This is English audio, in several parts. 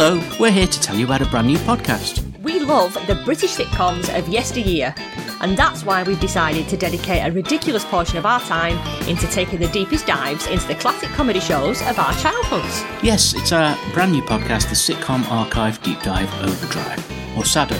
Hello, we're here to tell you about a brand new podcast. We love the British sitcoms of yesteryear, and that's why we've decided to dedicate a ridiculous portion of our time into taking the deepest dives into the classic comedy shows of our childhoods. Yes, it's our brand new podcast, the Sitcom Archive Deep Dive Overdrive, or SADDO.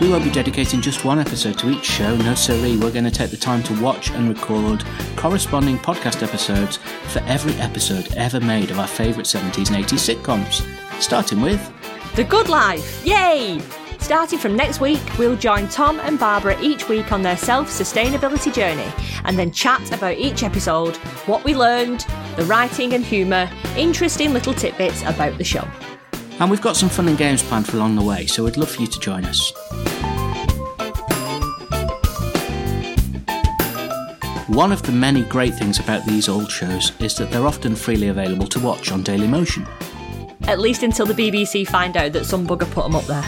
We won't be dedicating just one episode to each show, no siree. We're going to take the time to watch and record corresponding podcast episodes for every episode ever made of our favourite 70s and 80s sitcoms. Starting with The Good Life! Yay! Starting from next week, we'll join Tom and Barbara each week on their self sustainability journey and then chat about each episode, what we learned, the writing and humour, interesting little tidbits about the show. And we've got some fun and games planned for along the way, so we'd love for you to join us. One of the many great things about these old shows is that they're often freely available to watch on Dailymotion. At least until the BBC find out that some bugger put them up there.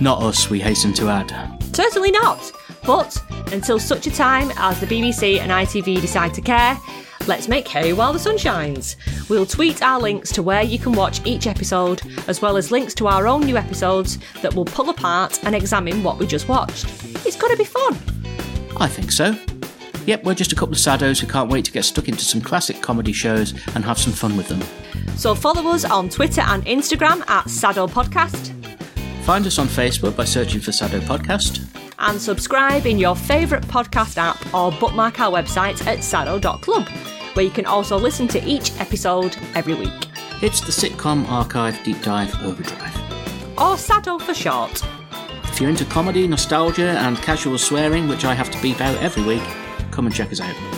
Not us, we hasten to add. Certainly not. But until such a time as the BBC and ITV decide to care, let's make hay while the sun shines. We'll tweet our links to where you can watch each episode, as well as links to our own new episodes that will pull apart and examine what we just watched. It's going to be fun. I think so. Yep, we're just a couple of saddos who can't wait to get stuck into some classic comedy shows and have some fun with them. So follow us on Twitter and Instagram at Saddo Podcast Find us on Facebook by searching for Saddo Podcast. and subscribe in your favourite podcast app or bookmark our website at saddo.club, where you can also listen to each episode every week. It's the Sitcom Archive Deep Dive Overdrive. Or Saddo for short. If you're into comedy, nostalgia, and casual swearing, which I have to beep out every week, come and check us out.